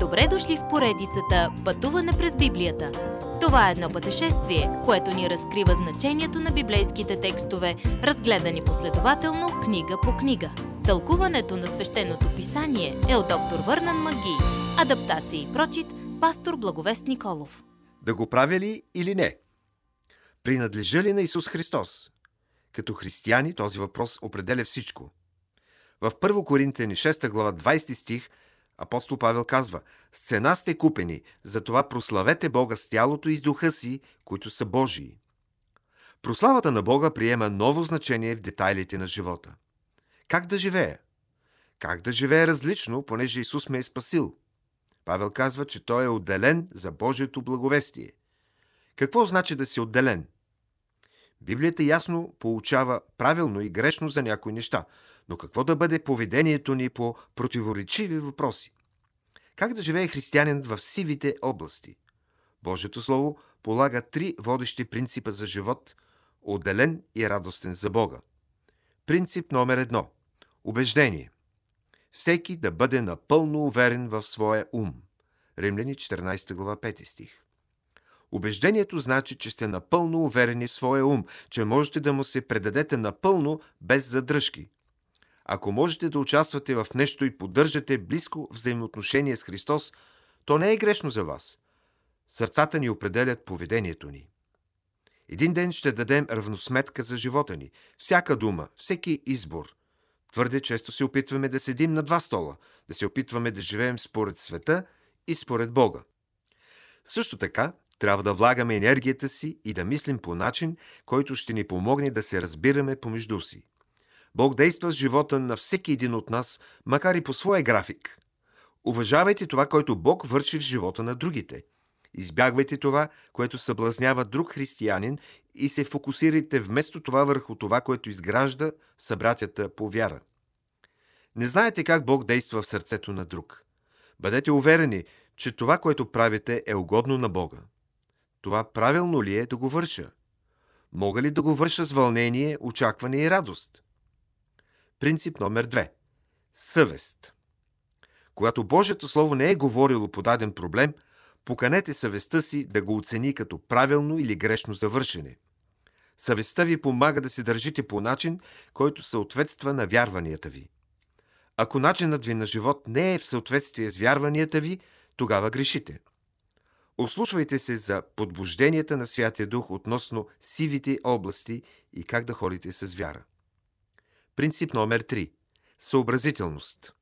Добре дошли в поредицата Пътуване през Библията. Това е едно пътешествие, което ни разкрива значението на библейските текстове, разгледани последователно книга по книга. Тълкуването на свещеното писание е от доктор Върнан Маги. Адаптация и прочит, пастор Благовест Николов. Да го правя ли или не? Принадлежа ли на Исус Христос? Като християни този въпрос определя всичко. В 1 Коринтияни 6 глава 20 стих апостол Павел казва «С цена сте купени, затова прославете Бога с тялото и с духа си, които са Божии». Прославата на Бога приема ново значение в детайлите на живота. Как да живея? Как да живея различно, понеже Исус ме е спасил? Павел казва, че той е отделен за Божието благовестие. Какво значи да си отделен? Библията ясно получава правилно и грешно за някои неща, но какво да бъде поведението ни по противоречиви въпроси? Как да живее християнин в сивите области? Божието Слово полага три водещи принципа за живот, отделен и радостен за Бога. Принцип номер едно – убеждение. Всеки да бъде напълно уверен в своя ум. Римляни 14 глава 5 стих. Убеждението значи, че сте напълно уверени в своя ум, че можете да му се предадете напълно без задръжки. Ако можете да участвате в нещо и поддържате близко взаимоотношение с Христос, то не е грешно за вас. Сърцата ни определят поведението ни. Един ден ще дадем равносметка за живота ни. Всяка дума, всеки избор. Твърде често се опитваме да седим на два стола, да се опитваме да живеем според света и според Бога. Също така, трябва да влагаме енергията си и да мислим по начин, който ще ни помогне да се разбираме помежду си. Бог действа в живота на всеки един от нас, макар и по своя график. Уважавайте това, което Бог върши в живота на другите. Избягвайте това, което съблазнява друг християнин и се фокусирайте вместо това върху това, което изгражда събратята по вяра. Не знаете как Бог действа в сърцето на друг. Бъдете уверени, че това, което правите, е угодно на Бога. Това правилно ли е да го върша? Мога ли да го върша с вълнение, очакване и радост? Принцип номер две. Съвест. Когато Божието Слово не е говорило по даден проблем, поканете съвестта си да го оцени като правилно или грешно завършене. Съвестта ви помага да се държите по начин, който съответства на вярванията ви. Ако начинът ви на живот не е в съответствие с вярванията ви, тогава грешите. Ослушвайте се за подбужденията на Святия Дух относно сивите области и как да ходите с вяра. Принцип номер 3. Съобразителност.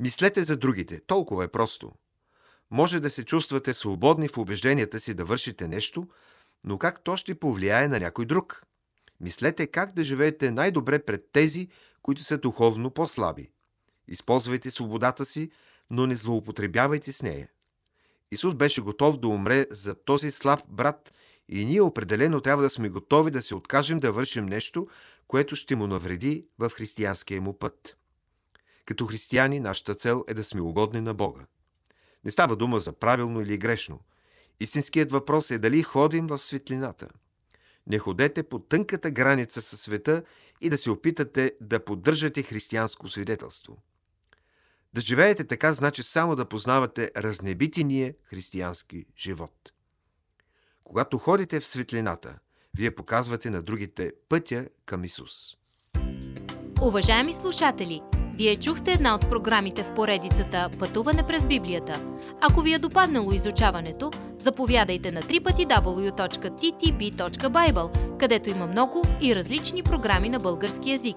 Мислете за другите. Толкова е просто. Може да се чувствате свободни в убежденията си да вършите нещо, но как то ще повлияе на някой друг? Мислете как да живеете най-добре пред тези, които са духовно по-слаби. Използвайте свободата си, но не злоупотребявайте с нея. Исус беше готов да умре за този слаб брат и ние определено трябва да сме готови да се откажем да вършим нещо, което ще му навреди в християнския му път. Като християни, нашата цел е да сме угодни на Бога. Не става дума за правилно или грешно. Истинският въпрос е дали ходим в светлината. Не ходете по тънката граница със света и да се опитате да поддържате християнско свидетелство. Да живеете така значи само да познавате разнебитиния християнски живот. Когато ходите в светлината, вие показвате на другите пътя към Исус. Уважаеми слушатели, вие чухте една от програмите в поредицата Пътуване през Библията. Ако ви е допаднало изучаването, заповядайте на www.ttb.bible, където има много и различни програми на български язик.